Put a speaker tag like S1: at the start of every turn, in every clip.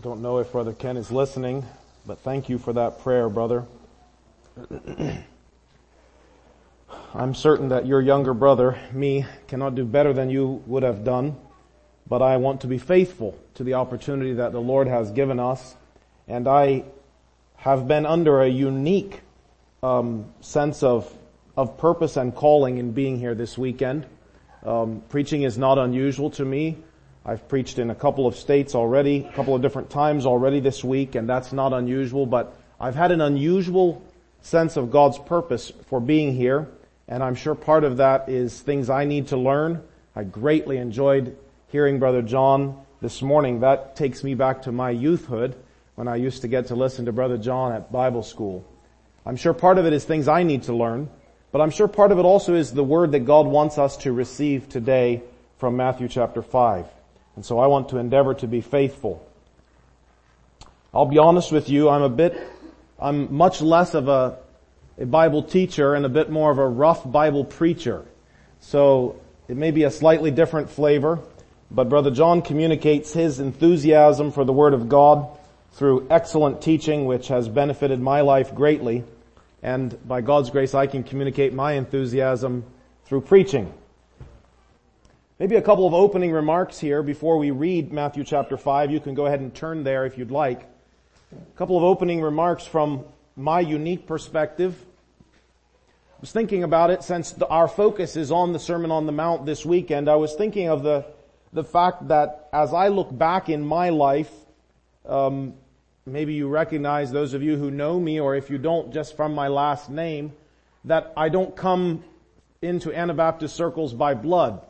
S1: I don't know if Brother Ken is listening, but thank you for that prayer, brother. I'm certain that your younger brother, me, cannot do better than you would have done, but I want to be faithful to the opportunity that the Lord has given us, and I have been under a unique um, sense of of purpose and calling in being here this weekend. Um, preaching is not unusual to me. I've preached in a couple of states already, a couple of different times already this week, and that's not unusual, but I've had an unusual sense of God's purpose for being here, and I'm sure part of that is things I need to learn. I greatly enjoyed hearing Brother John this morning. That takes me back to my youthhood when I used to get to listen to Brother John at Bible school. I'm sure part of it is things I need to learn, but I'm sure part of it also is the word that God wants us to receive today from Matthew chapter 5. And so I want to endeavor to be faithful. I'll be honest with you, I'm a bit, I'm much less of a, a Bible teacher and a bit more of a rough Bible preacher. So it may be a slightly different flavor, but Brother John communicates his enthusiasm for the Word of God through excellent teaching which has benefited my life greatly and by God's grace I can communicate my enthusiasm through preaching. Maybe a couple of opening remarks here before we read Matthew chapter 5. You can go ahead and turn there if you'd like. A couple of opening remarks from my unique perspective. I was thinking about it since the, our focus is on the Sermon on the Mount this weekend. I was thinking of the, the fact that as I look back in my life, um, maybe you recognize those of you who know me, or if you don't, just from my last name, that I don't come into Anabaptist circles by blood.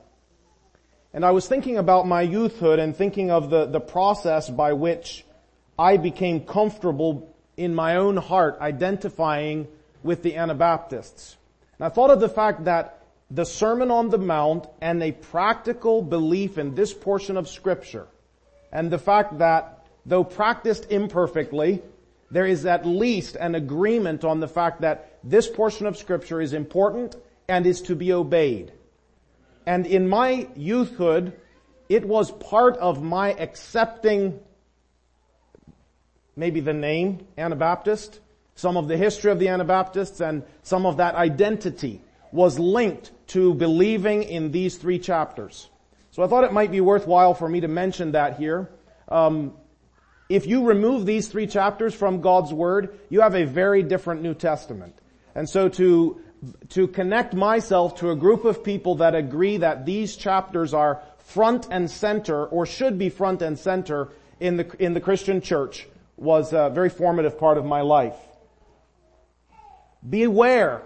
S1: And I was thinking about my youthhood and thinking of the, the process by which I became comfortable in my own heart identifying with the Anabaptists. And I thought of the fact that the Sermon on the Mount and a practical belief in this portion of scripture and the fact that though practiced imperfectly, there is at least an agreement on the fact that this portion of scripture is important and is to be obeyed. And in my youthhood, it was part of my accepting maybe the name Anabaptist, some of the history of the Anabaptists and some of that identity was linked to believing in these three chapters. So I thought it might be worthwhile for me to mention that here. Um, if you remove these three chapters from God's Word, you have a very different New Testament. And so to, to connect myself to a group of people that agree that these chapters are front and center, or should be front and center in the, in the Christian church, was a very formative part of my life. Beware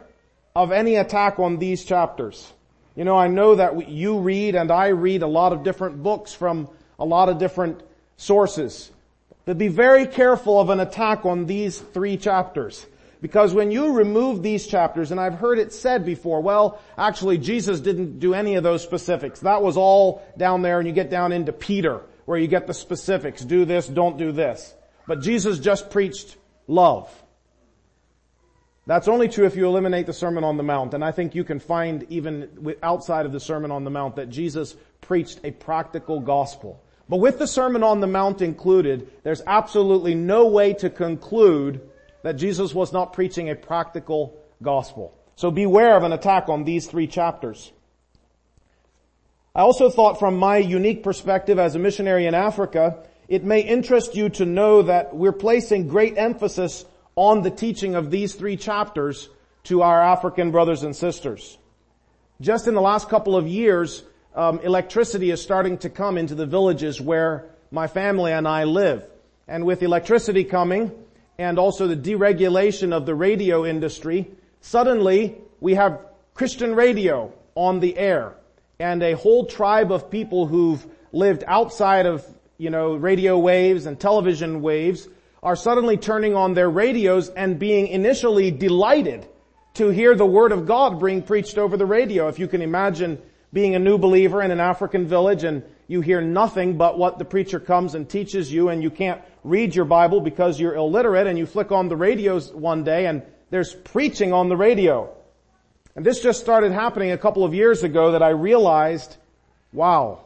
S1: of any attack on these chapters. You know, I know that you read and I read a lot of different books from a lot of different sources. But be very careful of an attack on these three chapters. Because when you remove these chapters, and I've heard it said before, well, actually Jesus didn't do any of those specifics. That was all down there and you get down into Peter, where you get the specifics. Do this, don't do this. But Jesus just preached love. That's only true if you eliminate the Sermon on the Mount, and I think you can find even outside of the Sermon on the Mount that Jesus preached a practical gospel. But with the Sermon on the Mount included, there's absolutely no way to conclude that Jesus was not preaching a practical gospel. So beware of an attack on these three chapters. I also thought from my unique perspective as a missionary in Africa, it may interest you to know that we're placing great emphasis on the teaching of these three chapters to our African brothers and sisters. Just in the last couple of years, um, electricity is starting to come into the villages where my family and I live. And with electricity coming and also the deregulation of the radio industry, suddenly we have Christian radio on the air and a whole tribe of people who've lived outside of, you know, radio waves and television waves are suddenly turning on their radios and being initially delighted to hear the word of God being preached over the radio. If you can imagine being a new believer in an African village and you hear nothing but what the preacher comes and teaches you and you can't read your Bible because you're illiterate and you flick on the radios one day and there's preaching on the radio. And this just started happening a couple of years ago that I realized, wow,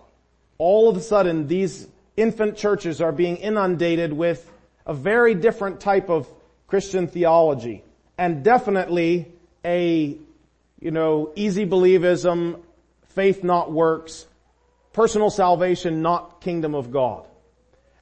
S1: all of a sudden these infant churches are being inundated with a very different type of Christian theology and definitely a, you know, easy believism, faith not works, personal salvation not kingdom of God.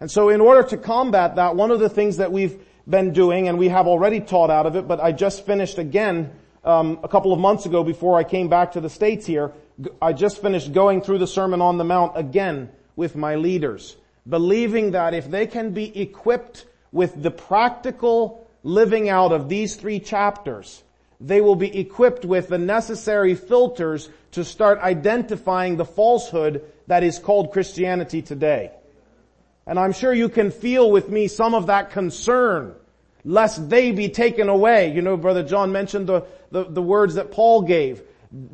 S1: And so in order to combat that, one of the things that we've been doing, and we have already taught out of it, but I just finished again um, a couple of months ago before I came back to the States here, I just finished going through the Sermon on the Mount again with my leaders, believing that if they can be equipped with the practical living out of these three chapters, they will be equipped with the necessary filters to start identifying the falsehood that is called Christianity today. And I'm sure you can feel with me some of that concern lest they be taken away. You know, Brother John mentioned the, the, the words that Paul gave.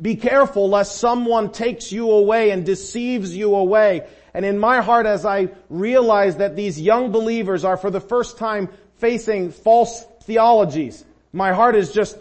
S1: Be careful lest someone takes you away and deceives you away. And in my heart as I realize that these young believers are for the first time facing false theologies, my heart is just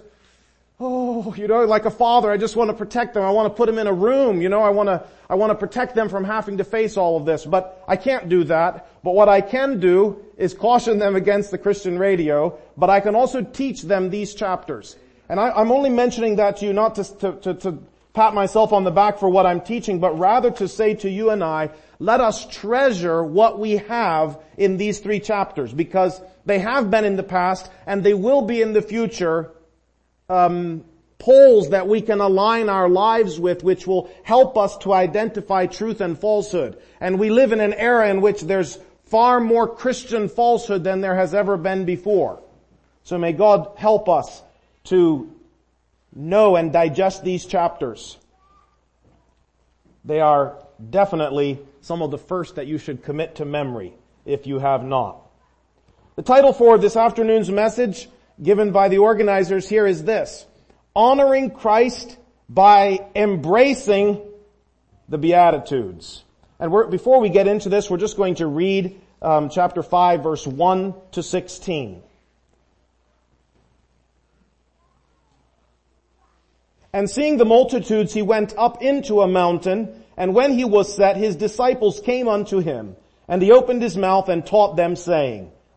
S1: oh, you know, like a father, I just want to protect them. I want to put them in a room, you know, I want to, I want to protect them from having to face all of this, but I can't do that. But what I can do is caution them against the Christian radio, but I can also teach them these chapters. And I, am only mentioning that to you not to, to, to, to pat myself on the back for what I'm teaching, but rather to say to you and I, let us treasure what we have in these three chapters because they have been in the past and they will be in the future um, poles that we can align our lives with which will help us to identify truth and falsehood. And we live in an era in which there's far more Christian falsehood than there has ever been before. So may God help us to know and digest these chapters. They are definitely some of the first that you should commit to memory if you have not. The title for this afternoon's message given by the organizers here is this. Honoring Christ by embracing the Beatitudes. And before we get into this, we're just going to read um, chapter 5 verse 1 to 16. And seeing the multitudes, he went up into a mountain, and when he was set, his disciples came unto him, and he opened his mouth and taught them saying,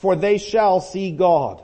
S1: for they shall see God.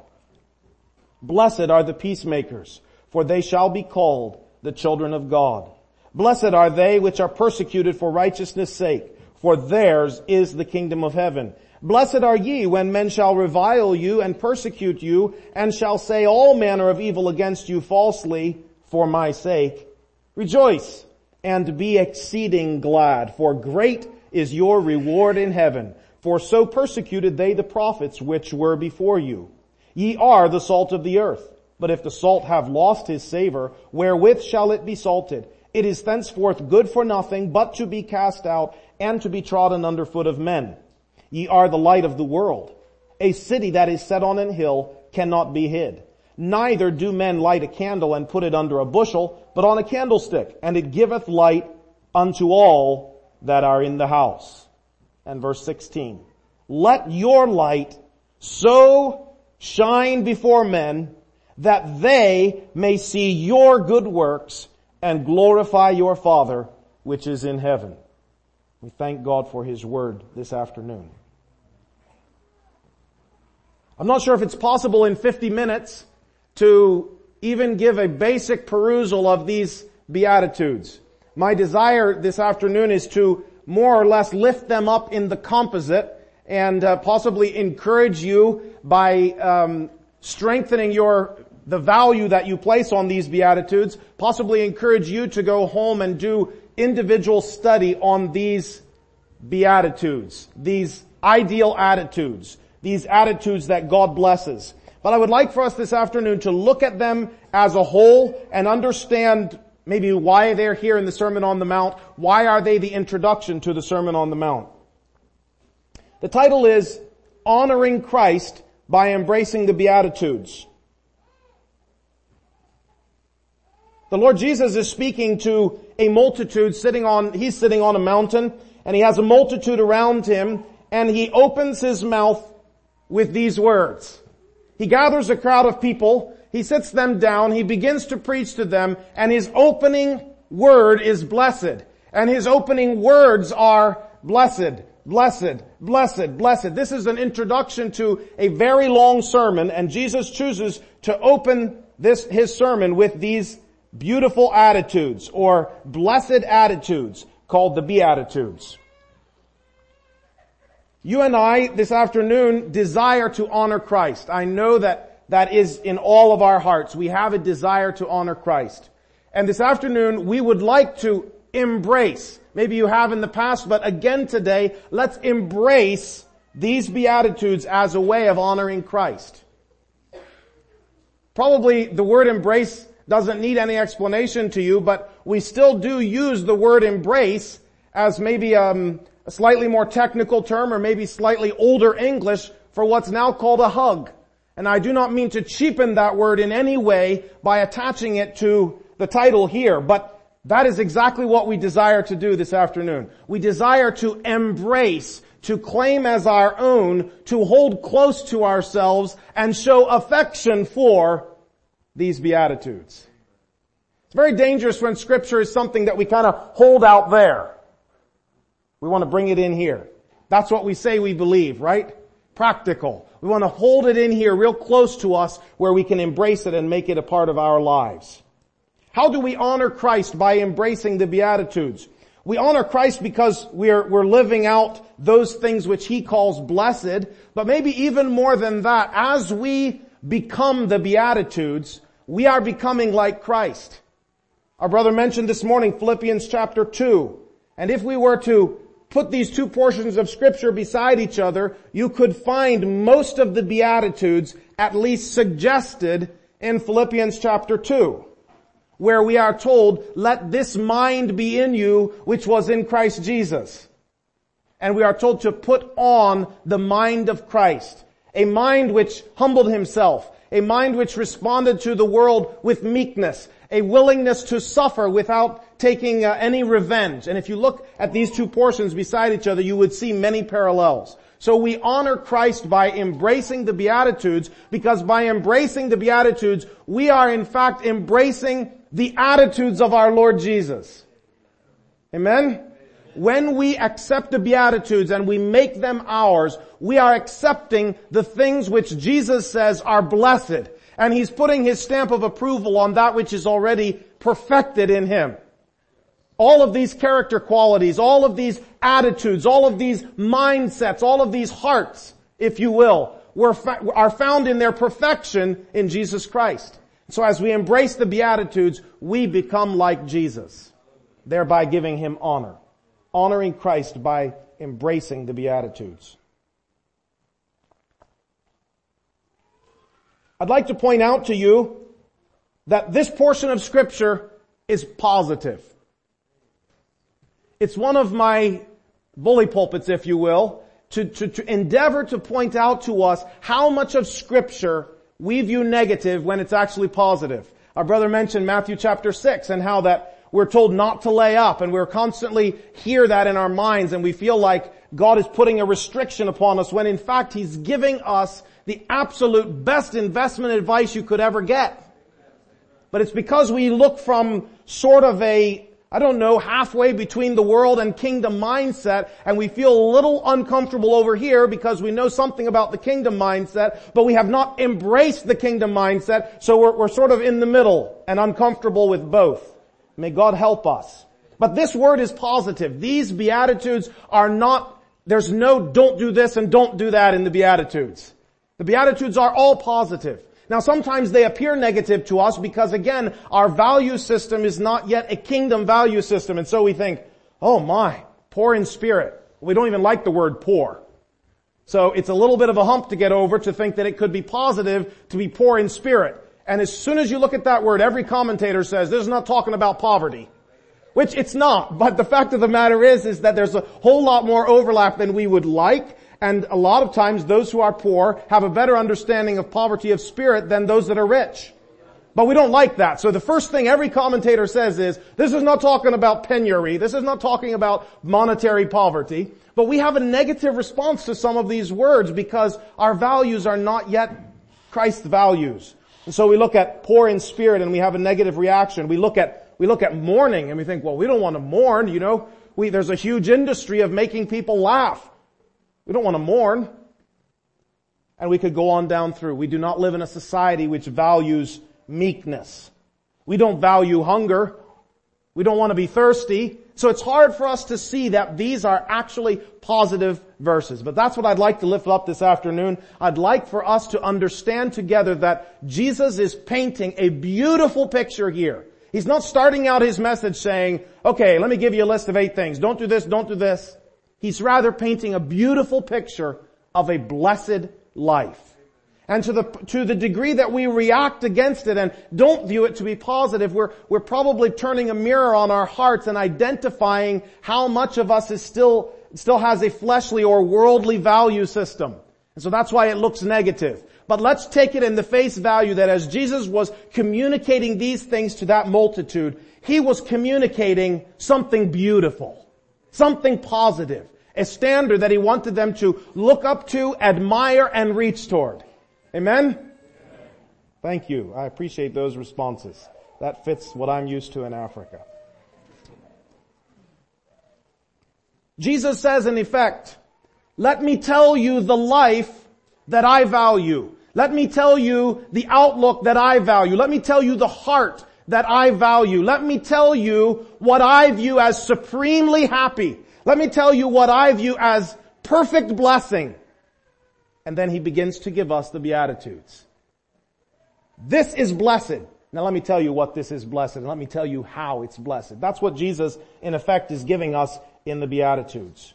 S1: Blessed are the peacemakers, for they shall be called the children of God. Blessed are they which are persecuted for righteousness sake, for theirs is the kingdom of heaven. Blessed are ye when men shall revile you and persecute you and shall say all manner of evil against you falsely for my sake. Rejoice and be exceeding glad, for great is your reward in heaven. For so persecuted they the prophets which were before you. Ye are the salt of the earth. But if the salt have lost his savor, wherewith shall it be salted? It is thenceforth good for nothing but to be cast out and to be trodden under foot of men. Ye are the light of the world. A city that is set on an hill cannot be hid. Neither do men light a candle and put it under a bushel, but on a candlestick, and it giveth light unto all that are in the house and verse 16. Let your light so shine before men that they may see your good works and glorify your Father which is in heaven. We thank God for His word this afternoon. I'm not sure if it's possible in 50 minutes to even give a basic perusal of these Beatitudes. My desire this afternoon is to more or less lift them up in the composite and uh, possibly encourage you by um, strengthening your the value that you place on these beatitudes possibly encourage you to go home and do individual study on these beatitudes these ideal attitudes these attitudes that God blesses. But I would like for us this afternoon to look at them as a whole and understand Maybe why they're here in the Sermon on the Mount. Why are they the introduction to the Sermon on the Mount? The title is honoring Christ by embracing the Beatitudes. The Lord Jesus is speaking to a multitude sitting on, he's sitting on a mountain and he has a multitude around him and he opens his mouth with these words. He gathers a crowd of people, he sits them down, he begins to preach to them and his opening word is blessed. And his opening words are blessed, blessed, blessed, blessed. This is an introduction to a very long sermon and Jesus chooses to open this, his sermon with these beautiful attitudes or blessed attitudes called the Beatitudes. You and I this afternoon desire to honor Christ. I know that that is in all of our hearts. We have a desire to honor Christ. And this afternoon we would like to embrace Maybe you have in the past, but again today, let's embrace these Beatitudes as a way of honoring Christ. Probably the word embrace doesn't need any explanation to you, but we still do use the word embrace as maybe um, a slightly more technical term or maybe slightly older English for what's now called a hug. And I do not mean to cheapen that word in any way by attaching it to the title here, but that is exactly what we desire to do this afternoon. We desire to embrace, to claim as our own, to hold close to ourselves and show affection for these Beatitudes. It's very dangerous when scripture is something that we kind of hold out there. We want to bring it in here. That's what we say we believe, right? Practical. We want to hold it in here real close to us where we can embrace it and make it a part of our lives. How do we honor Christ by embracing the Beatitudes? We honor Christ because we're, we're living out those things which He calls blessed, but maybe even more than that, as we become the Beatitudes, we are becoming like Christ. Our brother mentioned this morning Philippians chapter 2. And if we were to put these two portions of scripture beside each other, you could find most of the Beatitudes at least suggested in Philippians chapter 2 where we are told, let this mind be in you, which was in Christ Jesus. And we are told to put on the mind of Christ. A mind which humbled himself. A mind which responded to the world with meekness. A willingness to suffer without taking uh, any revenge. And if you look at these two portions beside each other, you would see many parallels. So we honor Christ by embracing the Beatitudes because by embracing the Beatitudes, we are in fact embracing the attitudes of our Lord Jesus. Amen? When we accept the Beatitudes and we make them ours, we are accepting the things which Jesus says are blessed. And He's putting His stamp of approval on that which is already perfected in Him. All of these character qualities, all of these attitudes, all of these mindsets, all of these hearts, if you will, were, are found in their perfection in Jesus Christ. So as we embrace the Beatitudes, we become like Jesus, thereby giving Him honor. Honoring Christ by embracing the Beatitudes. I'd like to point out to you that this portion of scripture is positive. It's one of my bully pulpits, if you will, to, to, to endeavor to point out to us how much of scripture we view negative when it's actually positive. Our brother mentioned Matthew chapter 6 and how that we're told not to lay up and we're constantly hear that in our minds and we feel like God is putting a restriction upon us when in fact He's giving us the absolute best investment advice you could ever get. But it's because we look from sort of a I don't know, halfway between the world and kingdom mindset, and we feel a little uncomfortable over here because we know something about the kingdom mindset, but we have not embraced the kingdom mindset, so we're, we're sort of in the middle and uncomfortable with both. May God help us. But this word is positive. These Beatitudes are not, there's no don't do this and don't do that in the Beatitudes. The Beatitudes are all positive. Now sometimes they appear negative to us because again, our value system is not yet a kingdom value system and so we think, oh my, poor in spirit. We don't even like the word poor. So it's a little bit of a hump to get over to think that it could be positive to be poor in spirit. And as soon as you look at that word, every commentator says this is not talking about poverty. Which it's not, but the fact of the matter is, is that there's a whole lot more overlap than we would like, And a lot of times those who are poor have a better understanding of poverty of spirit than those that are rich. But we don't like that. So the first thing every commentator says is, this is not talking about penury. This is not talking about monetary poverty. But we have a negative response to some of these words because our values are not yet Christ's values. And so we look at poor in spirit and we have a negative reaction. We look at, we look at mourning and we think, well, we don't want to mourn, you know. We, there's a huge industry of making people laugh. We don't want to mourn. And we could go on down through. We do not live in a society which values meekness. We don't value hunger. We don't want to be thirsty. So it's hard for us to see that these are actually positive verses. But that's what I'd like to lift up this afternoon. I'd like for us to understand together that Jesus is painting a beautiful picture here. He's not starting out his message saying, okay, let me give you a list of eight things. Don't do this, don't do this. He's rather painting a beautiful picture of a blessed life. And to the, to the degree that we react against it and don't view it to be positive, we're, we're probably turning a mirror on our hearts and identifying how much of us is still, still has a fleshly or worldly value system. And so that's why it looks negative. But let's take it in the face value that as Jesus was communicating these things to that multitude, He was communicating something beautiful, something positive, a standard that He wanted them to look up to, admire, and reach toward. Amen? Thank you. I appreciate those responses. That fits what I'm used to in Africa. Jesus says in effect, let me tell you the life that I value. Let me tell you the outlook that I value. Let me tell you the heart that I value. Let me tell you what I view as supremely happy. Let me tell you what I view as perfect blessing and then he begins to give us the Beatitudes. This is blessed. Now let me tell you what this is blessed and let me tell you how it's blessed. That's what Jesus in effect is giving us in the Beatitudes.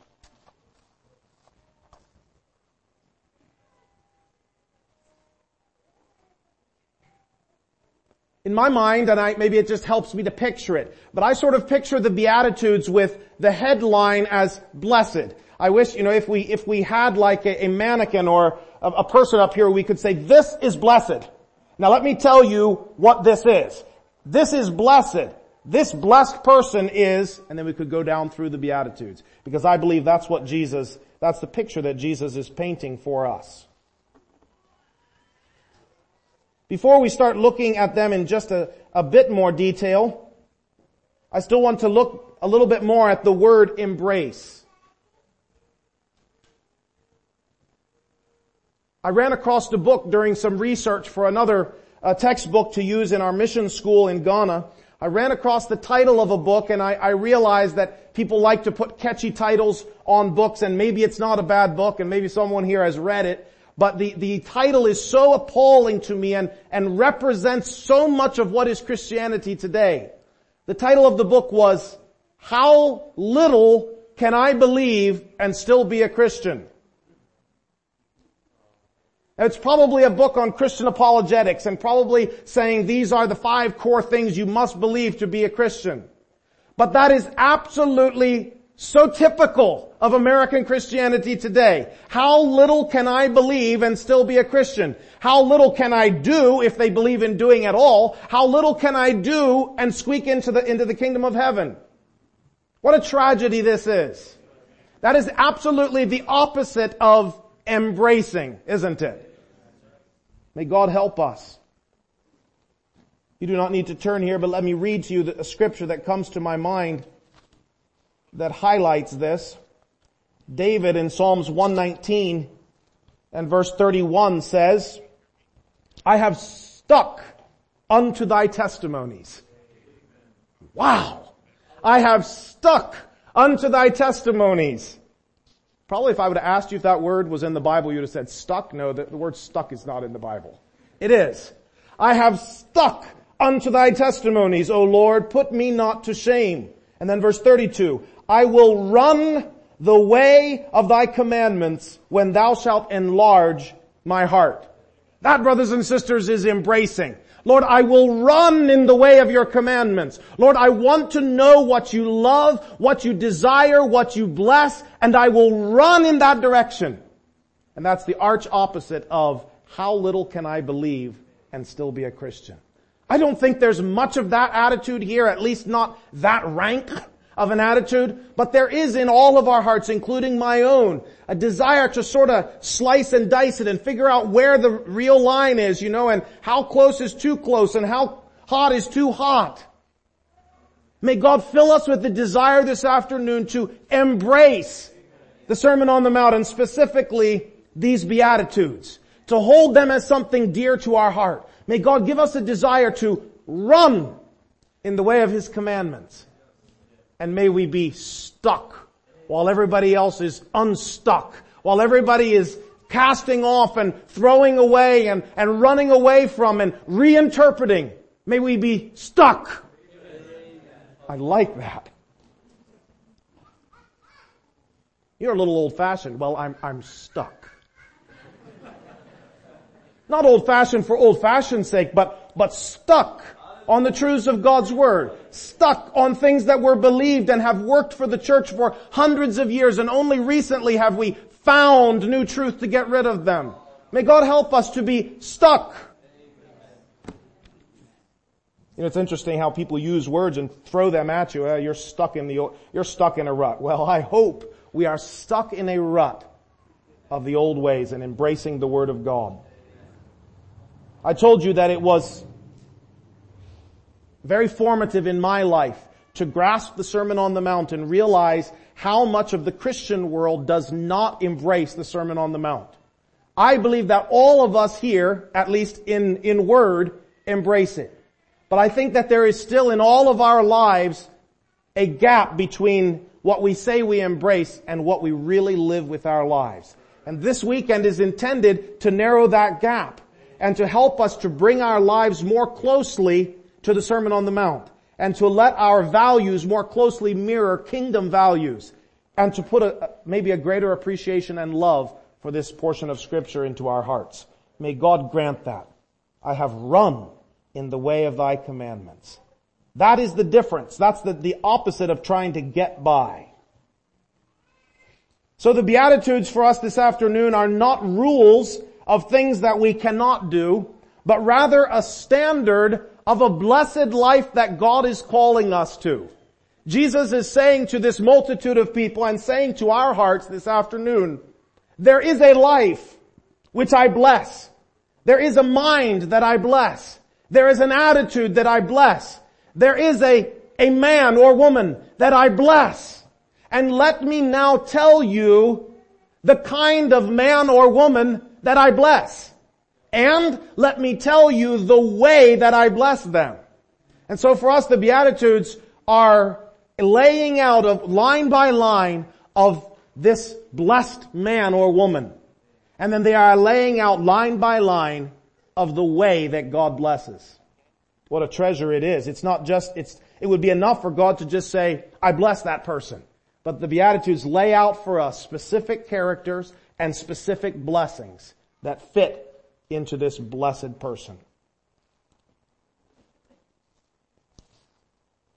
S1: In my mind, and I, maybe it just helps me to picture it, but I sort of picture the Beatitudes with the headline as blessed. I wish, you know, if we, if we had like a, a mannequin or a, a person up here, we could say, this is blessed. Now let me tell you what this is. This is blessed. This blessed person is, and then we could go down through the Beatitudes. Because I believe that's what Jesus, that's the picture that Jesus is painting for us. Before we start looking at them in just a, a bit more detail, I still want to look a little bit more at the word embrace. I ran across the book during some research for another uh, textbook to use in our mission school in Ghana. I ran across the title of a book and I, I, realized that people like to put catchy titles on books and maybe it's not a bad book and maybe someone here has read it, but the, the title is so appalling to me and, and represents so much of what is Christianity today. The title of the book was, How Little Can I Believe and Still Be a Christian? It's probably a book on Christian apologetics and probably saying these are the five core things you must believe to be a Christian. But that is absolutely so typical of American Christianity today. How little can I believe and still be a Christian? How little can I do if they believe in doing at all? How little can I do and squeak into the, into the kingdom of heaven? What a tragedy this is. That is absolutely the opposite of embracing, isn't it? May God help us. You do not need to turn here, but let me read to you a scripture that comes to my mind that highlights this. David in Psalms 119 and verse 31 says, I have stuck unto thy testimonies. Wow. I have stuck unto thy testimonies. Probably if I would have asked you if that word was in the Bible, you'd have said stuck. No, the, the word stuck is not in the Bible. It is. I have stuck unto thy testimonies, O Lord, put me not to shame. And then verse 32, I will run the way of thy commandments when thou shalt enlarge my heart. That, brothers and sisters, is embracing. Lord, I will run in the way of your commandments. Lord, I want to know what you love, what you desire, what you bless, and I will run in that direction. And that's the arch opposite of how little can I believe and still be a Christian. I don't think there's much of that attitude here, at least not that rank of an attitude, but there is in all of our hearts, including my own, a desire to sort of slice and dice it and figure out where the real line is, you know, and how close is too close and how hot is too hot. May God fill us with the desire this afternoon to embrace the Sermon on the Mount and specifically these Beatitudes, to hold them as something dear to our heart. May God give us a desire to run in the way of His commandments. And may we be stuck while everybody else is unstuck, while everybody is casting off and throwing away and, and running away from and reinterpreting. May we be stuck. I like that. You're a little old fashioned. Well, I'm, I'm stuck. Not old fashioned for old fashioned sake, but, but stuck on the truths of God's Word. Stuck on things that were believed and have worked for the church for hundreds of years and only recently have we found new truth to get rid of them. May God help us to be stuck. You know, it's interesting how people use words and throw them at you. you're stuck in the, you're stuck in a rut. Well, I hope we are stuck in a rut of the old ways and embracing the Word of God. I told you that it was very formative in my life to grasp the Sermon on the Mount and realize how much of the Christian world does not embrace the Sermon on the Mount. I believe that all of us here, at least in, in word, embrace it. But I think that there is still in all of our lives a gap between what we say we embrace and what we really live with our lives. And this weekend is intended to narrow that gap and to help us to bring our lives more closely to the Sermon on the Mount and to let our values more closely mirror kingdom values and to put a, maybe a greater appreciation and love for this portion of scripture into our hearts. May God grant that. I have run in the way of thy commandments. That is the difference. That's the, the opposite of trying to get by. So the Beatitudes for us this afternoon are not rules of things that we cannot do, but rather a standard of a blessed life that God is calling us to. Jesus is saying to this multitude of people and saying to our hearts this afternoon, there is a life which I bless. There is a mind that I bless. There is an attitude that I bless. There is a, a man or woman that I bless. And let me now tell you the kind of man or woman that I bless. And let me tell you the way that I bless them. And so for us, the Beatitudes are laying out of line by line of this blessed man or woman. And then they are laying out line by line of the way that God blesses. What a treasure it is. It's not just, it's, it would be enough for God to just say, I bless that person. But the Beatitudes lay out for us specific characters and specific blessings that fit into this blessed person.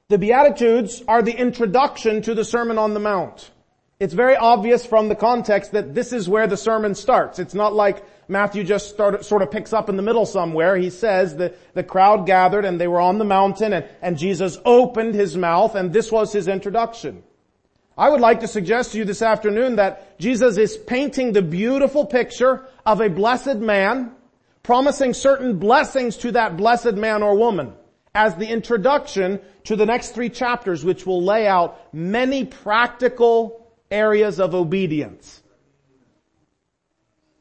S1: The Beatitudes are the introduction to the Sermon on the Mount. It's very obvious from the context that this is where the sermon starts. It's not like Matthew just started, sort of picks up in the middle somewhere. He says that the crowd gathered and they were on the mountain and, and Jesus opened his mouth and this was his introduction. I would like to suggest to you this afternoon that Jesus is painting the beautiful picture of a blessed man, promising certain blessings to that blessed man or woman as the introduction to the next three chapters which will lay out many practical areas of obedience.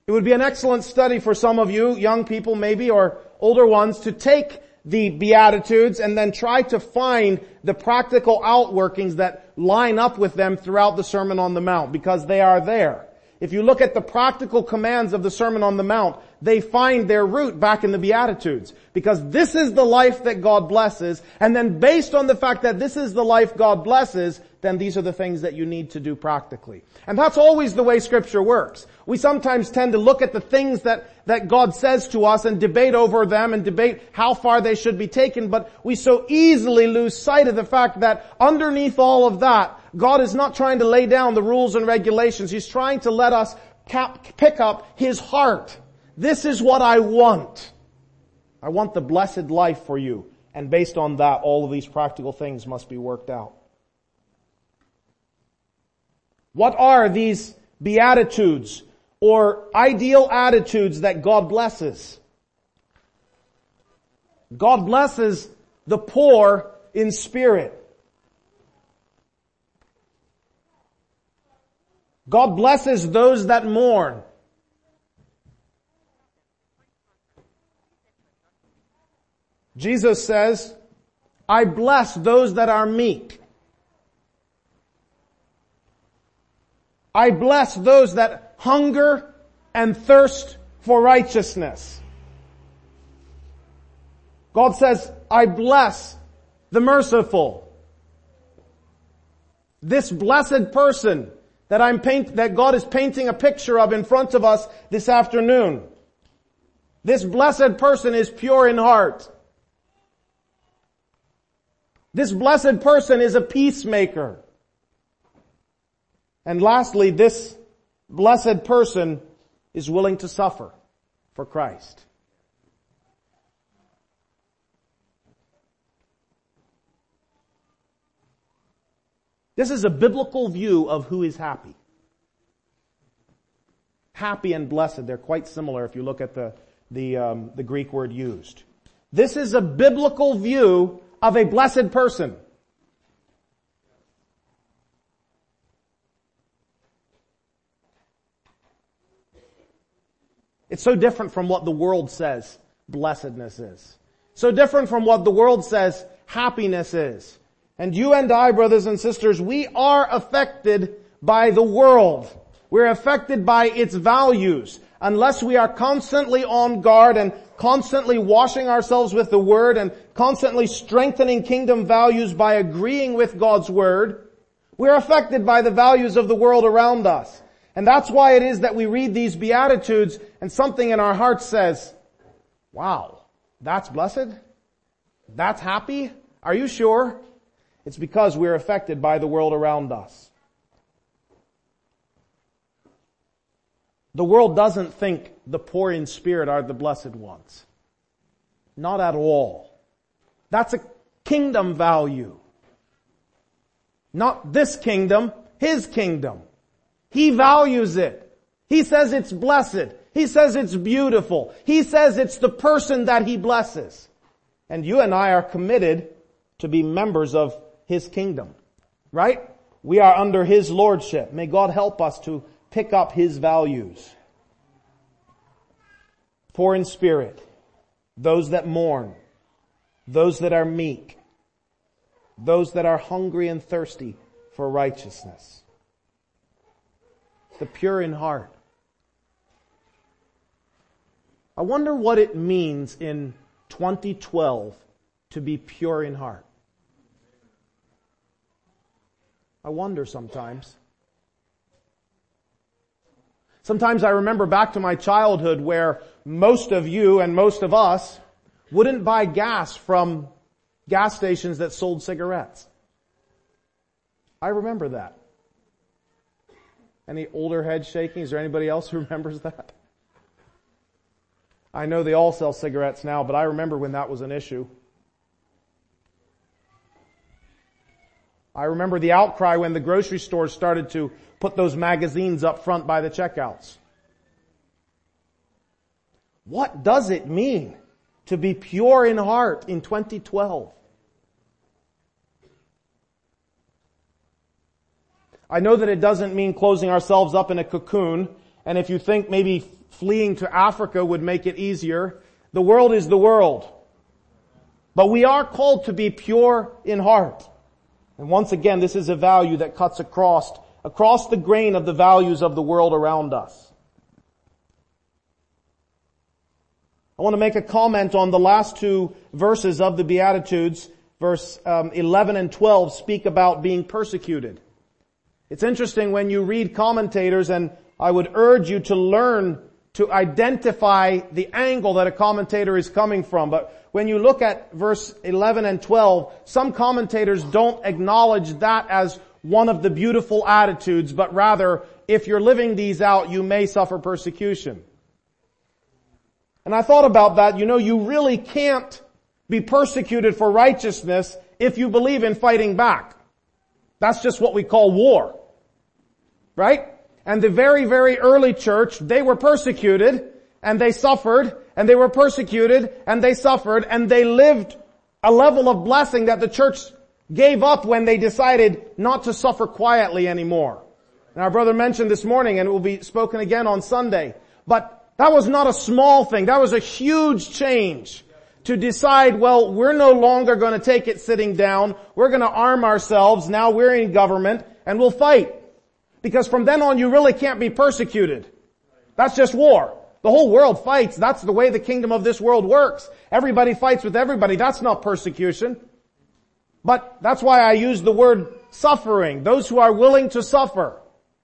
S1: It would be an excellent study for some of you, young people maybe, or older ones, to take the Beatitudes and then try to find the practical outworkings that line up with them throughout the Sermon on the Mount, because they are there. If you look at the practical commands of the Sermon on the Mount, they find their root back in the Beatitudes. Because this is the life that God blesses, and then based on the fact that this is the life God blesses, then these are the things that you need to do practically. And that's always the way scripture works. We sometimes tend to look at the things that, that God says to us and debate over them and debate how far they should be taken, but we so easily lose sight of the fact that underneath all of that, God is not trying to lay down the rules and regulations. He's trying to let us cap, pick up his heart. This is what I want. I want the blessed life for you. And based on that, all of these practical things must be worked out. What are these beatitudes or ideal attitudes that God blesses? God blesses the poor in spirit. God blesses those that mourn. Jesus says, I bless those that are meek. I bless those that hunger and thirst for righteousness. God says, I bless the merciful. This blessed person that I'm paint, that God is painting a picture of in front of us this afternoon. This blessed person is pure in heart. This blessed person is a peacemaker. And lastly, this blessed person is willing to suffer for Christ. This is a biblical view of who is happy. Happy and blessed, they're quite similar if you look at the, the, um, the Greek word used. This is a biblical view of a blessed person. It's so different from what the world says blessedness is. So different from what the world says happiness is. And you and I, brothers and sisters, we are affected by the world. We're affected by its values. Unless we are constantly on guard and constantly washing ourselves with the Word and constantly strengthening kingdom values by agreeing with God's Word, we're affected by the values of the world around us. And that's why it is that we read these Beatitudes and something in our heart says, wow, that's blessed? That's happy? Are you sure? It's because we're affected by the world around us. The world doesn't think the poor in spirit are the blessed ones. Not at all. That's a kingdom value. Not this kingdom, his kingdom. He values it. He says it's blessed. He says it's beautiful. He says it's the person that he blesses. And you and I are committed to be members of his kingdom. Right? We are under his lordship. May God help us to pick up his values. Poor in spirit, those that mourn, those that are meek, those that are hungry and thirsty for righteousness, the pure in heart. I wonder what it means in 2012 to be pure in heart. I wonder sometimes. Sometimes I remember back to my childhood where most of you and most of us wouldn't buy gas from gas stations that sold cigarettes. I remember that. Any older head shaking? Is there anybody else who remembers that? I know they all sell cigarettes now, but I remember when that was an issue. I remember the outcry when the grocery stores started to put those magazines up front by the checkouts. What does it mean to be pure in heart in 2012? I know that it doesn't mean closing ourselves up in a cocoon, and if you think maybe fleeing to Africa would make it easier, the world is the world. But we are called to be pure in heart. And once again, this is a value that cuts across, across the grain of the values of the world around us. I want to make a comment on the last two verses of the Beatitudes. Verse um, 11 and 12 speak about being persecuted. It's interesting when you read commentators and I would urge you to learn to identify the angle that a commentator is coming from. But when you look at verse 11 and 12, some commentators don't acknowledge that as one of the beautiful attitudes, but rather if you're living these out, you may suffer persecution. And I thought about that. You know, you really can't be persecuted for righteousness if you believe in fighting back. That's just what we call war. Right? And the very, very early church, they were persecuted and they suffered and they were persecuted and they suffered and they lived a level of blessing that the church gave up when they decided not to suffer quietly anymore. And our brother mentioned this morning and it will be spoken again on Sunday. But that was not a small thing. That was a huge change to decide, well, we're no longer going to take it sitting down. We're going to arm ourselves. Now we're in government and we'll fight. Because from then on you really can't be persecuted. That's just war. The whole world fights. That's the way the kingdom of this world works. Everybody fights with everybody. That's not persecution. But that's why I use the word suffering. Those who are willing to suffer.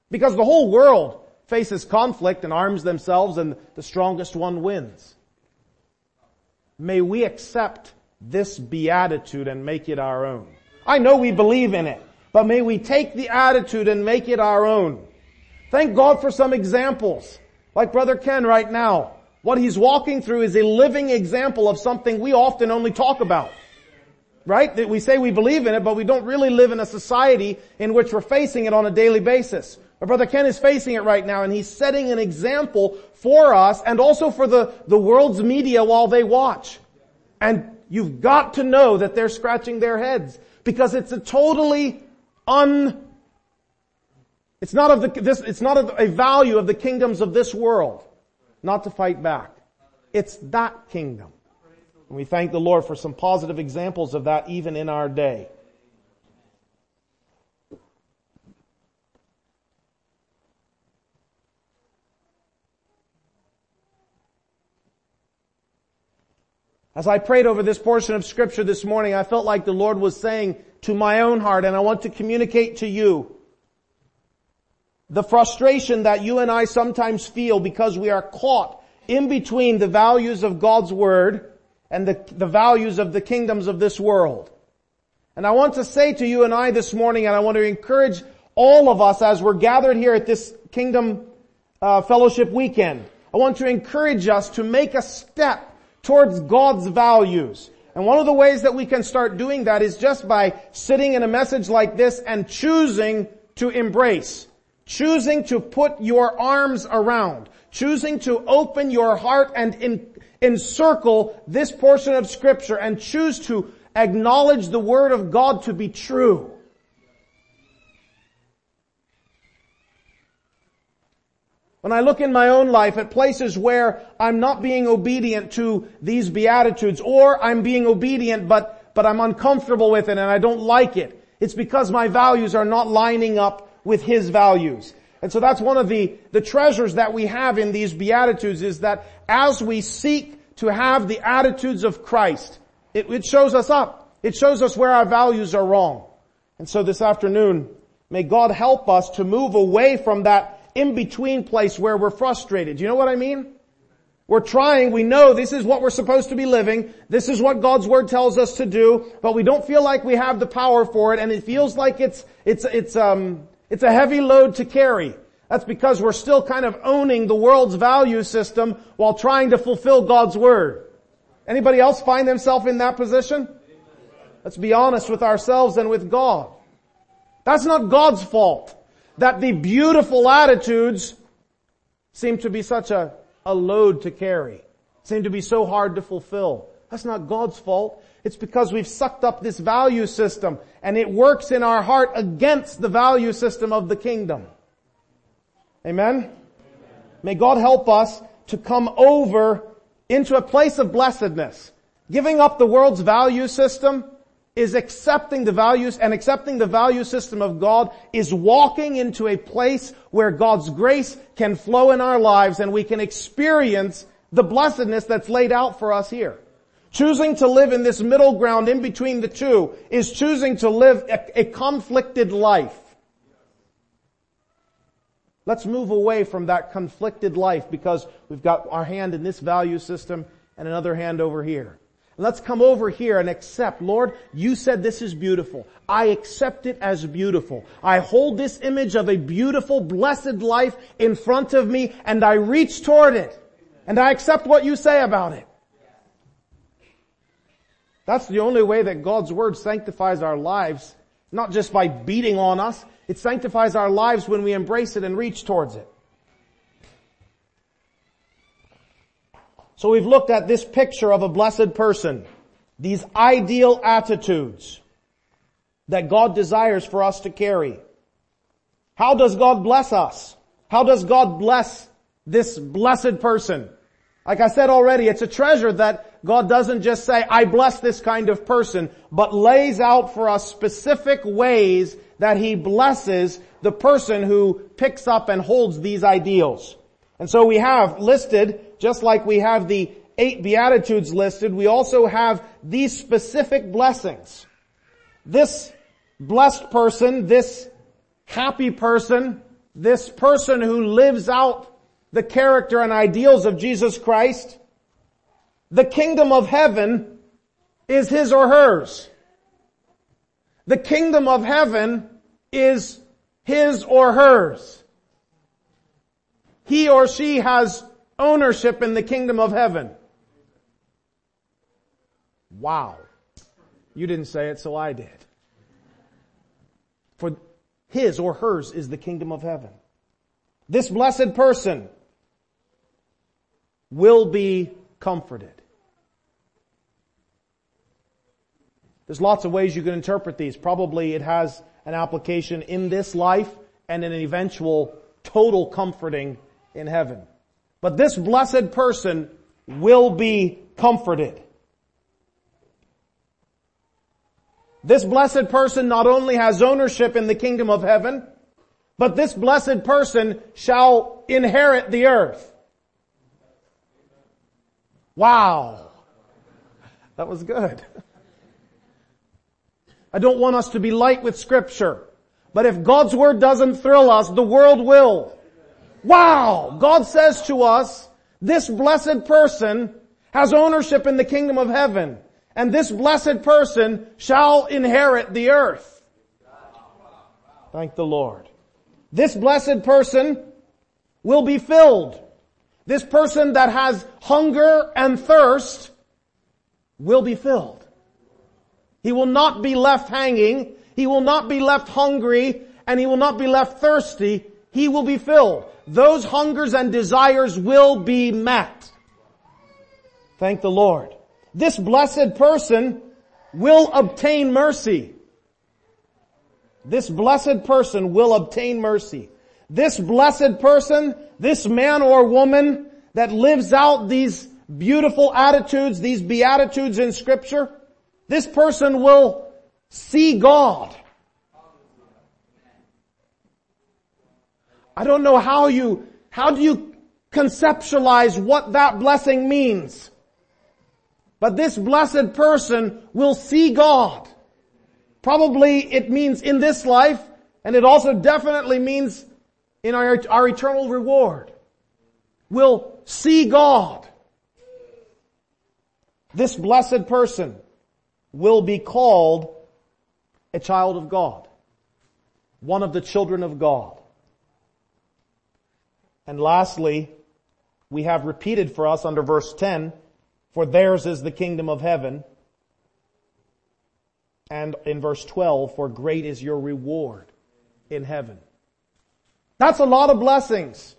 S1: Because the whole world faces conflict and arms themselves and the strongest one wins. May we accept this beatitude and make it our own. I know we believe in it, but may we take the attitude and make it our own. Thank God for some examples. Like Brother Ken right now. What he's walking through is a living example of something we often only talk about right? That we say we believe in it, but we don't really live in a society in which we're facing it on a daily basis. But brother Ken is facing it right now and he's setting an example for us and also for the, the world's media while they watch. And you've got to know that they're scratching their heads because it's a totally un, it's not of the, this, it's not a value of the kingdoms of this world not to fight back. It's that kingdom. And we thank the Lord for some positive examples of that even in our day. As I prayed over this portion of scripture this morning, I felt like the Lord was saying to my own heart, and I want to communicate to you, the frustration that you and I sometimes feel because we are caught in between the values of God's Word and the, the values of the kingdoms of this world. And I want to say to you and I this morning, and I want to encourage all of us as we're gathered here at this Kingdom uh, Fellowship weekend, I want to encourage us to make a step towards God's values. And one of the ways that we can start doing that is just by sitting in a message like this and choosing to embrace. Choosing to put your arms around. Choosing to open your heart and in, encircle this portion of scripture and choose to acknowledge the word of God to be true. When I look in my own life at places where I'm not being obedient to these beatitudes or I'm being obedient but, but I'm uncomfortable with it and I don't like it, it's because my values are not lining up with His values. And so that's one of the, the treasures that we have in these Beatitudes is that as we seek to have the attitudes of Christ, it, it shows us up. It shows us where our values are wrong. And so this afternoon, may God help us to move away from that in-between place where we're frustrated. Do you know what I mean? We're trying, we know this is what we're supposed to be living, this is what God's Word tells us to do, but we don't feel like we have the power for it and it feels like it's, it's, it's, um, it's a heavy load to carry. That's because we're still kind of owning the world's value system while trying to fulfill God's Word. Anybody else find themselves in that position? Let's be honest with ourselves and with God. That's not God's fault that the beautiful attitudes seem to be such a, a load to carry, seem to be so hard to fulfill. That's not God's fault. It's because we've sucked up this value system and it works in our heart against the value system of the kingdom. Amen? May God help us to come over into a place of blessedness. Giving up the world's value system is accepting the values and accepting the value system of God is walking into a place where God's grace can flow in our lives and we can experience the blessedness that's laid out for us here. Choosing to live in this middle ground in between the two is choosing to live a, a conflicted life. Let's move away from that conflicted life because we've got our hand in this value system and another hand over here. Let's come over here and accept, Lord, you said this is beautiful. I accept it as beautiful. I hold this image of a beautiful, blessed life in front of me and I reach toward it. And I accept what you say about it. That's the only way that God's Word sanctifies our lives, not just by beating on us. It sanctifies our lives when we embrace it and reach towards it. So we've looked at this picture of a blessed person, these ideal attitudes that God desires for us to carry. How does God bless us? How does God bless this blessed person? Like I said already, it's a treasure that God doesn't just say, I bless this kind of person, but lays out for us specific ways that He blesses the person who picks up and holds these ideals. And so we have listed, just like we have the eight Beatitudes listed, we also have these specific blessings. This blessed person, this happy person, this person who lives out the character and ideals of Jesus Christ, the kingdom of heaven is his or hers. The kingdom of heaven is his or hers he or she has ownership in the kingdom of heaven. Wow. You didn't say it, so I did. For his or hers is the kingdom of heaven. This blessed person will be comforted. There's lots of ways you can interpret these. Probably it has an application in this life and an eventual total comforting in heaven. But this blessed person will be comforted. This blessed person not only has ownership in the kingdom of heaven, but this blessed person shall inherit the earth. Wow. That was good. I don't want us to be light with scripture, but if God's word doesn't thrill us, the world will. Wow! God says to us, this blessed person has ownership in the kingdom of heaven, and this blessed person shall inherit the earth. Thank the Lord. This blessed person will be filled. This person that has hunger and thirst will be filled. He will not be left hanging. He will not be left hungry and he will not be left thirsty. He will be filled those hungers and desires will be met. Thank the Lord. This blessed person will obtain mercy. This blessed person will obtain mercy. This blessed person, this man or woman that lives out these beautiful attitudes, these beatitudes in scripture, this person will see God. I don't know how you, how do you conceptualize what that blessing means? But this blessed person will see God. Probably it means in this life, and it also definitely means in our, our eternal reward. Will see God. This blessed person will be called a child of God. One of the children of God. And lastly, we have repeated for us under verse 10, for theirs is the kingdom of heaven. And in verse 12, for great is your reward in heaven. That's a lot of blessings.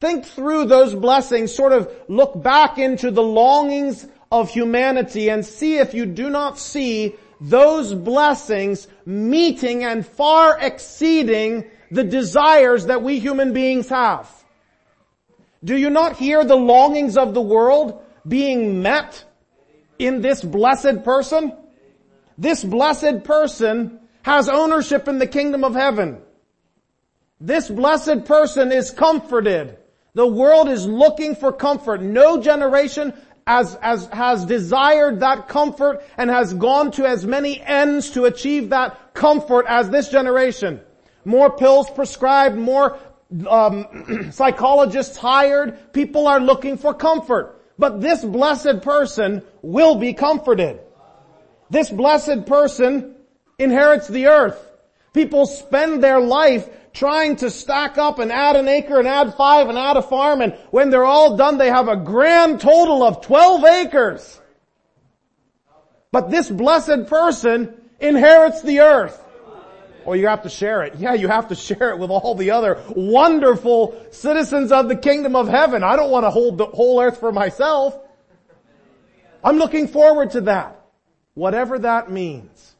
S1: Think through those blessings, sort of look back into the longings of humanity and see if you do not see those blessings meeting and far exceeding the desires that we human beings have. Do you not hear the longings of the world being met in this blessed person? This blessed person has ownership in the kingdom of heaven. This blessed person is comforted. The world is looking for comfort. No generation as, as, has desired that comfort and has gone to as many ends to achieve that comfort as this generation. More pills prescribed, more um, psychologists hired. People are looking for comfort. But this blessed person will be comforted. This blessed person inherits the earth. People spend their life trying to stack up and add an acre and add five and add a farm and when they're all done they have a grand total of 12 acres. But this blessed person inherits the earth. Or you have to share it. Yeah, you have to share it with all the other wonderful citizens of the kingdom of heaven. I don't want to hold the whole earth for myself. I'm looking forward to that. Whatever that means.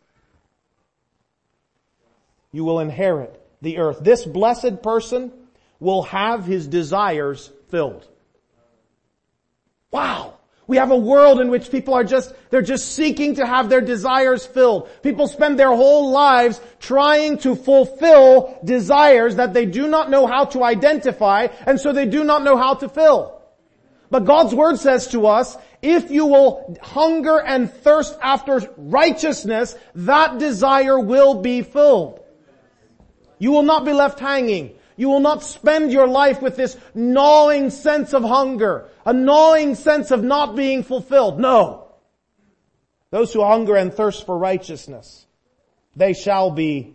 S1: You will inherit the earth. This blessed person will have his desires filled. Wow. We have a world in which people are just, they're just seeking to have their desires filled. People spend their whole lives trying to fulfill desires that they do not know how to identify and so they do not know how to fill. But God's word says to us, if you will hunger and thirst after righteousness, that desire will be filled. You will not be left hanging. You will not spend your life with this gnawing sense of hunger, a gnawing sense of not being fulfilled. No. Those who hunger and thirst for righteousness, they shall be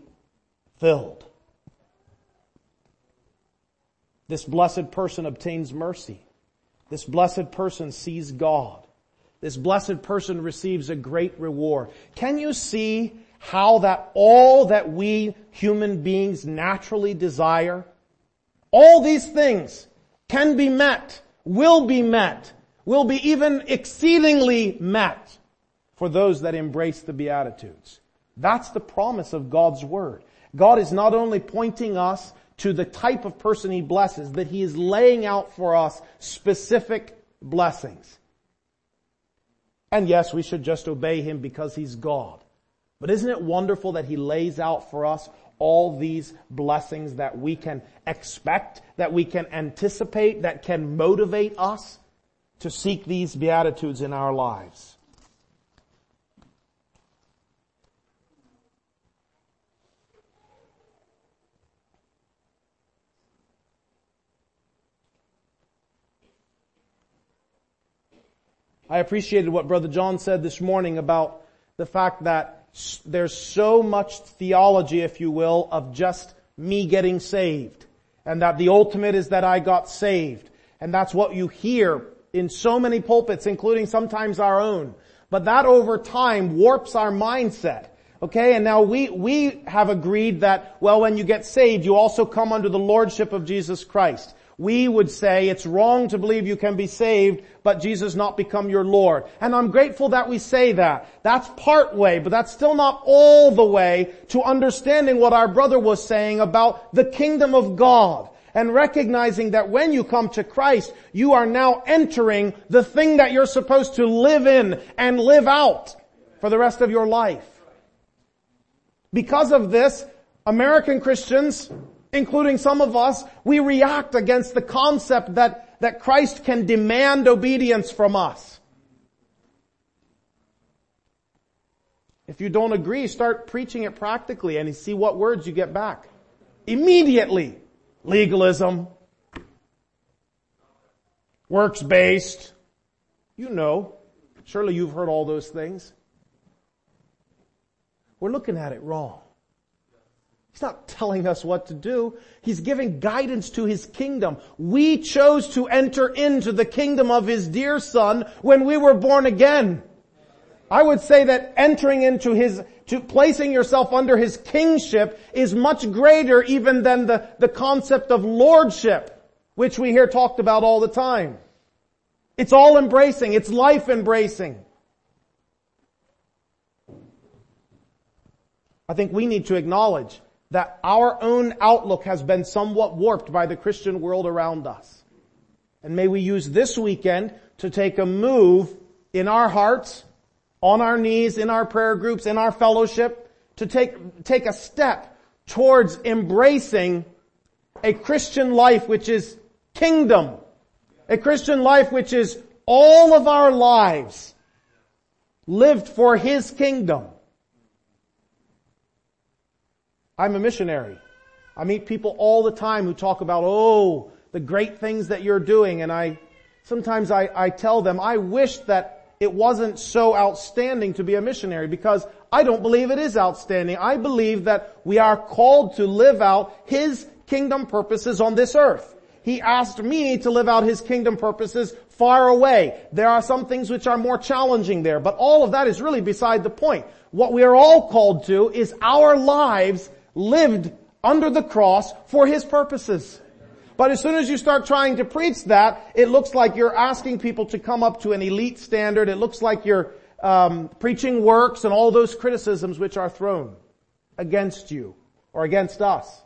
S1: filled. This blessed person obtains mercy. This blessed person sees God. This blessed person receives a great reward. Can you see how that all that we human beings naturally desire, all these things can be met, will be met, will be even exceedingly met for those that embrace the Beatitudes. That's the promise of God's Word. God is not only pointing us to the type of person He blesses, but He is laying out for us specific blessings. And yes, we should just obey Him because He's God. But isn't it wonderful that He lays out for us all these blessings that we can expect, that we can anticipate, that can motivate us to seek these Beatitudes in our lives? I appreciated what Brother John said this morning about the fact that there's so much theology, if you will, of just me getting saved. And that the ultimate is that I got saved. And that's what you hear in so many pulpits, including sometimes our own. But that over time warps our mindset. Okay, and now we, we have agreed that, well, when you get saved, you also come under the lordship of Jesus Christ we would say it's wrong to believe you can be saved, but Jesus not become your Lord. And I'm grateful that we say that. That's part way, but that's still not all the way to understanding what our brother was saying about the kingdom of God and recognizing that when you come to Christ, you are now entering the thing that you're supposed to live in and live out for the rest of your life. Because of this, American Christians including some of us, we react against the concept that, that Christ can demand obedience from us. If you don't agree, start preaching it practically and see what words you get back. Immediately. Legalism. Works based. You know. Surely you've heard all those things. We're looking at it wrong. He's not telling us what to do. He's giving guidance to His kingdom. We chose to enter into the kingdom of His dear Son when we were born again. I would say that entering into His, to placing yourself under His kingship is much greater even than the, the concept of lordship, which we hear talked about all the time. It's all embracing. It's life embracing. I think we need to acknowledge that our own outlook has been somewhat warped by the Christian world around us. And may we use this weekend to take a move in our hearts, on our knees, in our prayer groups, in our fellowship, to take, take a step towards embracing a Christian life which is kingdom. A Christian life which is all of our lives lived for His kingdom. I'm a missionary. I meet people all the time who talk about, oh, the great things that you're doing. And I Sometimes I, I tell them, I wish that it wasn't so outstanding to be a missionary because I don't believe it is outstanding. I believe that we are called to live out His kingdom purposes on this earth. He asked me to live out His kingdom purposes far away. There are some things which are more challenging there, but all of that is really beside the point. What we are all called to is our lives lived under the cross for His purposes. But as soon as you start trying to preach that, it looks like you're asking people to come up to an elite standard. It looks like you're um, preaching works and all those criticisms which are thrown against you or against us.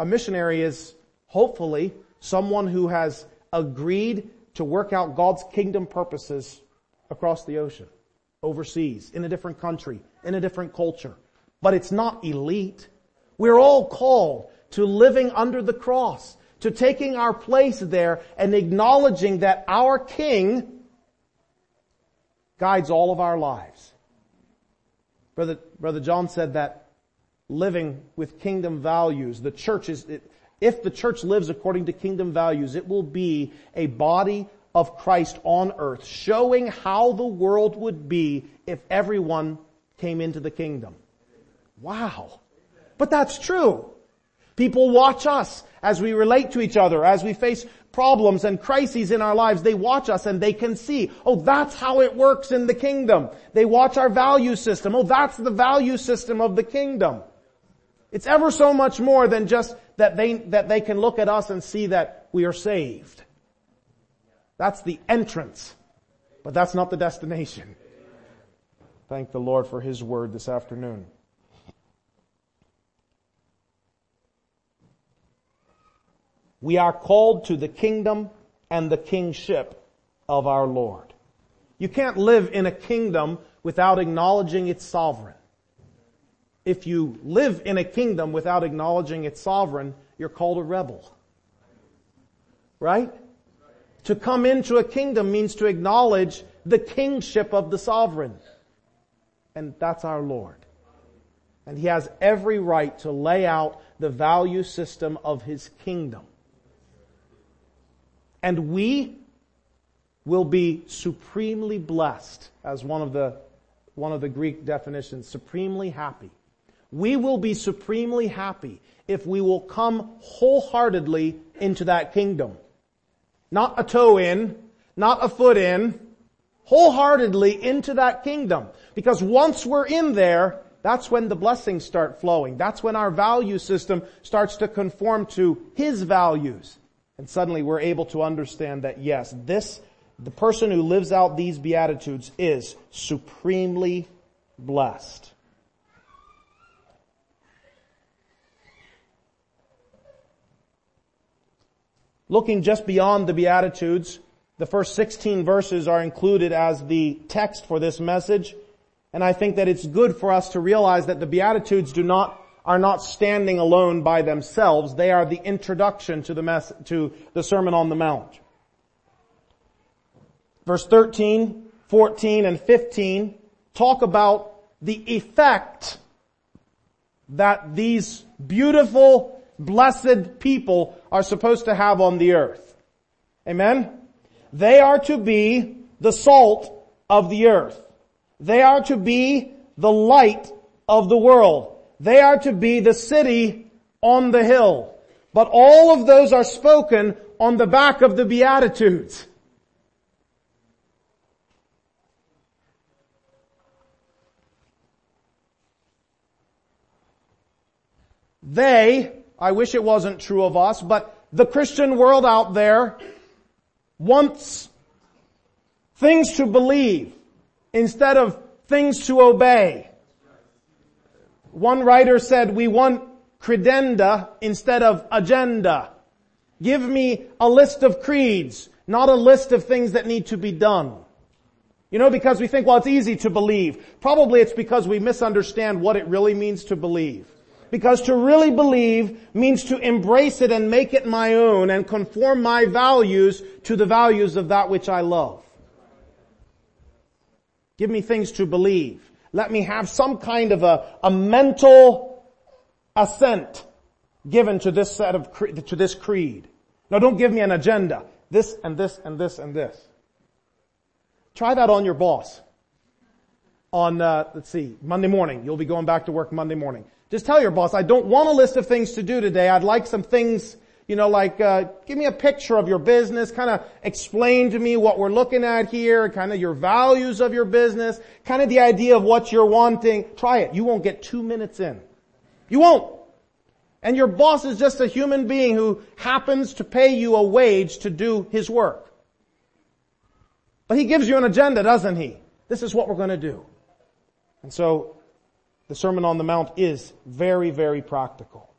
S1: A missionary is hopefully someone who has agreed to work out God's kingdom purposes across the ocean, overseas, in a different country, in a different culture. But it's not elite. We're all called to living under the cross, to taking our place there and acknowledging that our King guides all of our lives. Brother, Brother John said that living with kingdom values, the church is, if the church lives according to kingdom values, it will be a body of Christ on earth, showing how the world would be if everyone came into the kingdom. Wow. But that's true. People watch us as we relate to each other, as we face problems and crises in our lives. They watch us and they can see, oh, that's how it works in the kingdom. They watch our value system. Oh, that's the value system of the kingdom. It's ever so much more than just that they, that they can look at us and see that we are saved. That's the entrance, but that's not the destination. Thank the Lord for His word this afternoon. We are called to the kingdom and the kingship of our Lord. You can't live in a kingdom without acknowledging its sovereign. If you live in a kingdom without acknowledging its sovereign, you're called a rebel. Right? To come into a kingdom means to acknowledge the kingship of the sovereign. And that's our Lord. And He has every right to lay out the value system of His kingdom. And we will be supremely blessed as one of the, one of the Greek definitions, supremely happy. We will be supremely happy if we will come wholeheartedly into that kingdom. Not a toe in, not a foot in, wholeheartedly into that kingdom. Because once we're in there, that's when the blessings start flowing. That's when our value system starts to conform to His values. And suddenly we're able to understand that yes, this, the person who lives out these Beatitudes is supremely blessed. Looking just beyond the Beatitudes, the first 16 verses are included as the text for this message. And I think that it's good for us to realize that the Beatitudes do not are not standing alone by themselves. They are the introduction to the mess, to the Sermon on the Mount. Verse 13, 14, and 15 talk about the effect that these beautiful, blessed people are supposed to have on the earth. Amen? They are to be the salt of the earth. They are to be the light of the world. They are to be the city on the hill. But all of those are spoken on the back of the Beatitudes. They, I wish it wasn't true of us, but the Christian world out there wants things to believe instead of things to obey. One writer said, we want credenda instead of agenda. Give me a list of creeds, not a list of things that need to be done. You know, because we think, well, it's easy to believe. Probably it's because we misunderstand what it really means to believe. Because to really believe means to embrace it and make it my own and conform my values to the values of that which I love. Give me things to believe. Let me have some kind of a, a mental assent given to this set of, to this creed. Now don't give me an agenda. this and this and this and this. Try that on your boss. On, uh, let's see, Monday morning. You'll be going back to work Monday morning. Just tell your boss, I don't want a list of things to do today. I'd like some things, you know, like, uh, give me a picture of your business, kind of explain to me what we're looking at here, kind of your values of your business, kind of the idea of what you're wanting. Try it. You won't get two minutes in. You won't. And your boss is just a human being who happens to pay you a wage to do his work. But he gives you an agenda, doesn't he? This is what we're going to do. And so the Sermon on the Mount is very, very practical.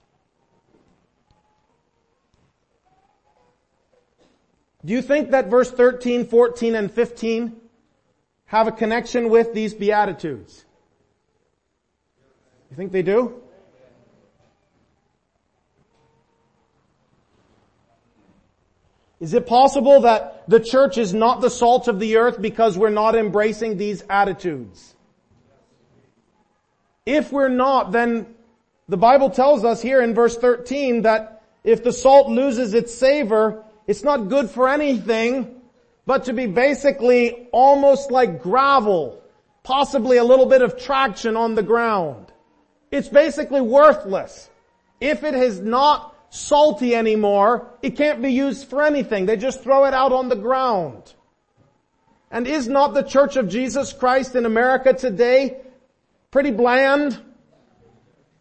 S1: Do you think that verse 13, 14, and 15 have a connection with these Beatitudes? You think they do? Is it possible that the church is not the salt of the earth because we're not embracing these attitudes? If we're not, then the Bible tells us here in verse 13 that if the salt loses its savor, it's not good for anything but to be basically almost like gravel, possibly a little bit of traction on the ground. It's basically worthless. If it is not salty anymore, it can't be used for anything. They just throw it out on the ground. And is not the Church of Jesus Christ in America today pretty bland?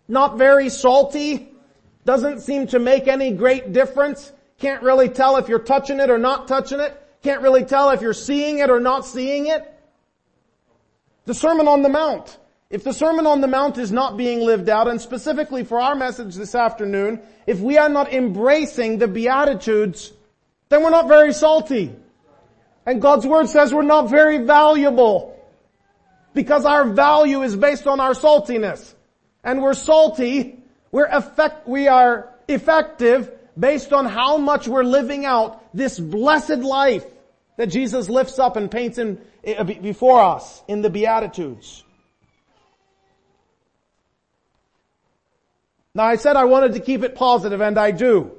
S1: Not very salty? Doesn't seem to make any great difference? Can't really tell if you're touching it or not touching it? Can't really tell if you're seeing it or not seeing it? The Sermon on the Mount. If the Sermon on the Mount is not being lived out, and specifically for our message this afternoon, if we are not embracing the Beatitudes, then we're not very salty. And God's Word says we're not very valuable. Because our value is based on our saltiness. And we're salty, we're effect, we are effective based on how much we're living out this blessed life that Jesus lifts up and paints in, eh, before us in the Beatitudes. Now I said I wanted to keep it positive and I do.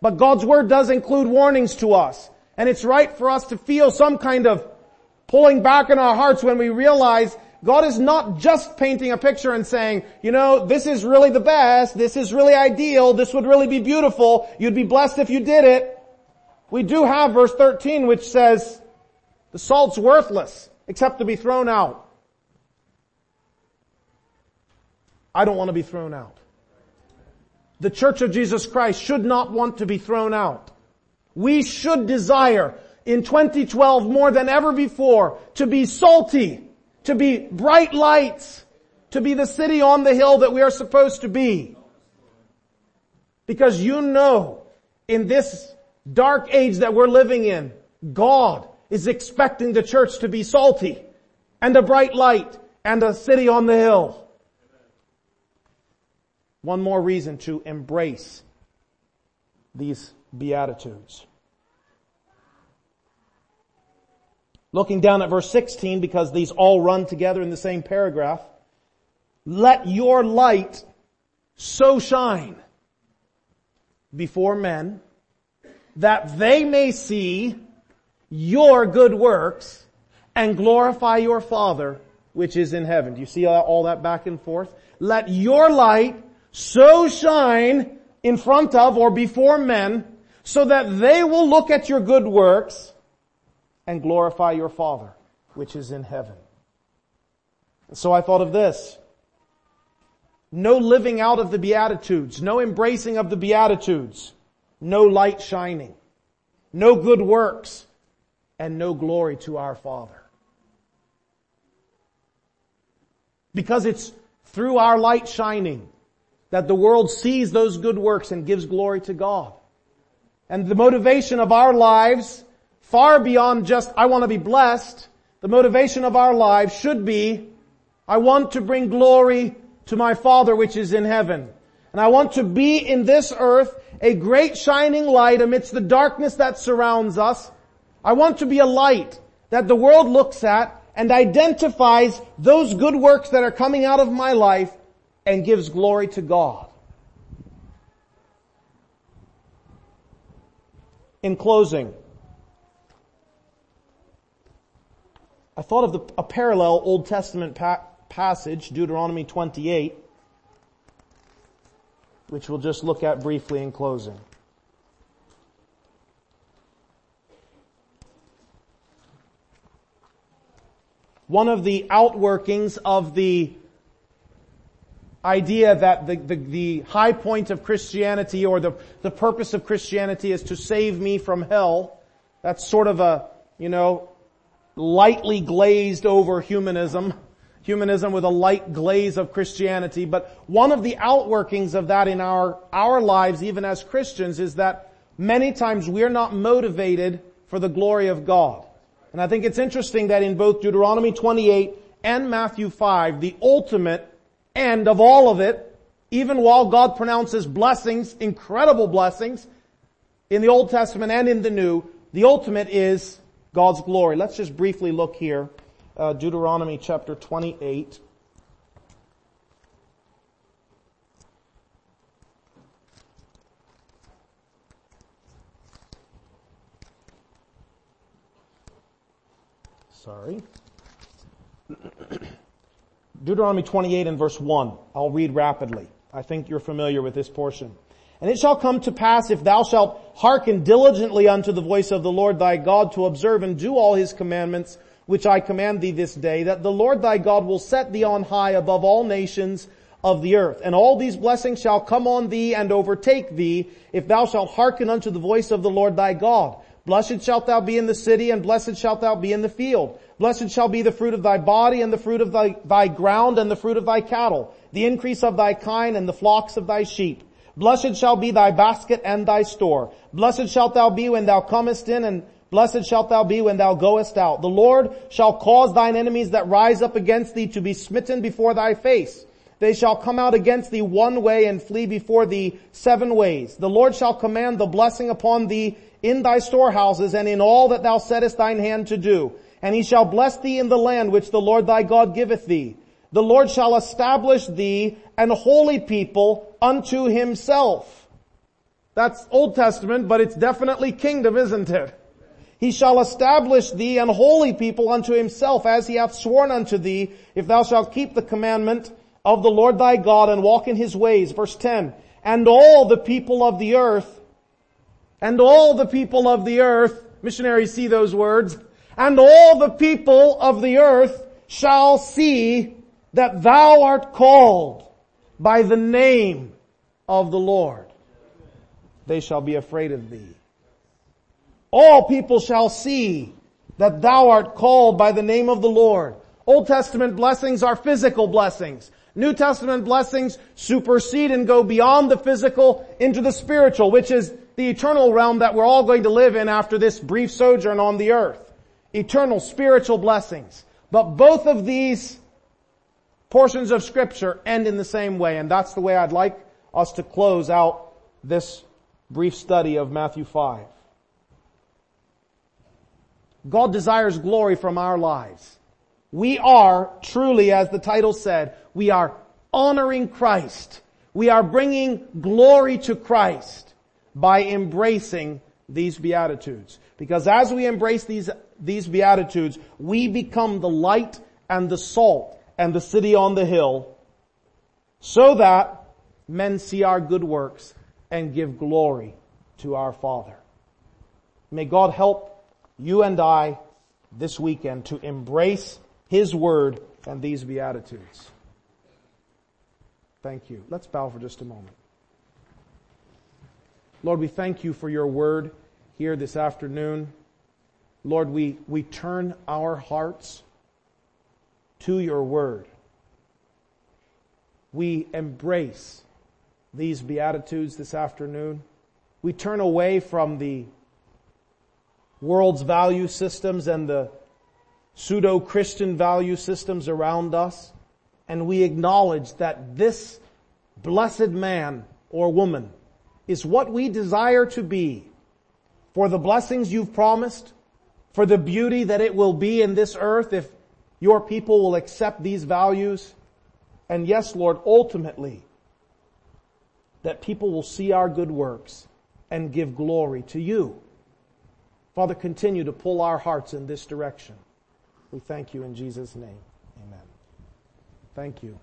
S1: But God's Word does include warnings to us. And it's right for us to feel some kind of pulling back in our hearts when we realize God is not just painting a picture and saying, you know, this is really the best, this is really ideal, this would really be beautiful, you'd be blessed if you did it. We do have verse 13 which says, the salt's worthless except to be thrown out. I don't want to be thrown out. The Church of Jesus Christ should not want to be thrown out. We should desire in 2012 more than ever before to be salty, to be bright lights, to be the city on the hill that we are supposed to be. Because you know, in this dark age that we're living in, God is expecting the church to be salty and a bright light and a city on the hill. One more reason to embrace these Beatitudes. Looking down at verse 16, because these all run together in the same paragraph, let your light so shine before men that they may see your good works and glorify your Father which is in heaven. Do you see all that back and forth? Let your light so shine in front of or before men so that they will look at your good works and glorify your Father which is in heaven. And so I thought of this. No living out of the Beatitudes, no embracing of the Beatitudes, no light shining, no good works, and no glory to our Father. Because it's through our light shining that the world sees those good works and gives glory to God. And the motivation of our lives, far beyond just, I want to be blessed, the motivation of our lives should be, I want to bring glory to my Father which is in heaven. And I want to be in this earth a great shining light amidst the darkness that surrounds us. I want to be a light that the world looks at and identifies those good works that are coming out of my life and gives glory to God. In closing, I thought of the, a parallel Old Testament pa- passage, Deuteronomy 28, which we'll just look at briefly in closing. One of the outworkings of the idea that the, the, the, high point of Christianity or the, the purpose of Christianity is to save me from hell. That's sort of a, you know, lightly glazed over humanism. Humanism with a light glaze of Christianity. But one of the outworkings of that in our, our lives, even as Christians, is that many times we're not motivated for the glory of God. And I think it's interesting that in both Deuteronomy 28 and Matthew 5, the ultimate end of all of it, even while God pronounces blessings, incredible blessings, in the Old Testament and in the New, the ultimate is God's glory. Let's just briefly look here. Uh, Deuteronomy chapter 28. Sorry. Deuteronomy 28 and verse 1. I'll read rapidly. I think you're familiar with this portion. And it shall come to pass if thou shalt hearken diligently unto the voice of the Lord thy God to observe and do all his commandments, which I command thee this day, that the Lord thy God will set thee on high above all nations of the earth. And all these blessings shall come on thee and overtake thee, if thou shalt hearken unto the voice of the Lord thy God. Blessed shalt thou be in the city, and blessed shalt thou be in the field. Blessed shall be the fruit of thy body, and the fruit of thy, thy ground, and the fruit of thy cattle, the increase of thy kine, and the flocks of thy sheep. Blessed shall be thy basket and thy store. Blessed shalt thou be when thou comest in, and blessed shalt thou be when thou goest out. The Lord shall cause thine enemies that rise up against thee to be smitten before thy face. They shall come out against thee one way and flee before thee seven ways. The Lord shall command the blessing upon thee in thy storehouses and in all that thou settest thine hand to do. And he shall bless thee in the land which the Lord thy God giveth thee. The Lord shall establish thee an holy people unto himself. That's Old Testament, but it's definitely kingdom, isn't it? He shall establish thee an holy people unto himself as he hath sworn unto thee, if thou shalt keep the commandment of the Lord thy God and walk in his ways. Verse 10. And all the people of the earth and all the people of the earth, missionaries see those words, and all the people of the earth shall see that thou art called by the name of the Lord. They shall be afraid of thee. All people shall see that thou art called by the name of the Lord. Old Testament blessings are physical blessings. New Testament blessings supersede and go beyond the physical into the spiritual, which is the eternal realm that we're all going to live in after this brief sojourn on the earth. Eternal spiritual blessings. But both of these portions of scripture end in the same way, and that's the way I'd like us to close out this brief study of Matthew 5. God desires glory from our lives. We are truly, as the title said, we are honoring Christ. We are bringing glory to Christ by embracing these Beatitudes. Because as we embrace these, these Beatitudes, we become the light and the salt and the city on the hill so that men see our good works and give glory to our Father. May God help you and I this weekend to embrace His Word and these Beatitudes. Thank you. Let's bow for just a moment. Lord, we thank you for your word here this afternoon. Lord, we, we turn our hearts to your word. We embrace these Beatitudes this afternoon. We turn away from the world's value systems and the pseudo-Christian value systems around us, and we acknowledge that this blessed man or woman is what we desire to be for the blessings you've promised, for the beauty that it will be in this earth if your people will accept these values. And yes, Lord, ultimately, that people will see our good works and give glory to you. Father, continue to pull our hearts in this direction. We thank you in Jesus' name. Amen. Thank you.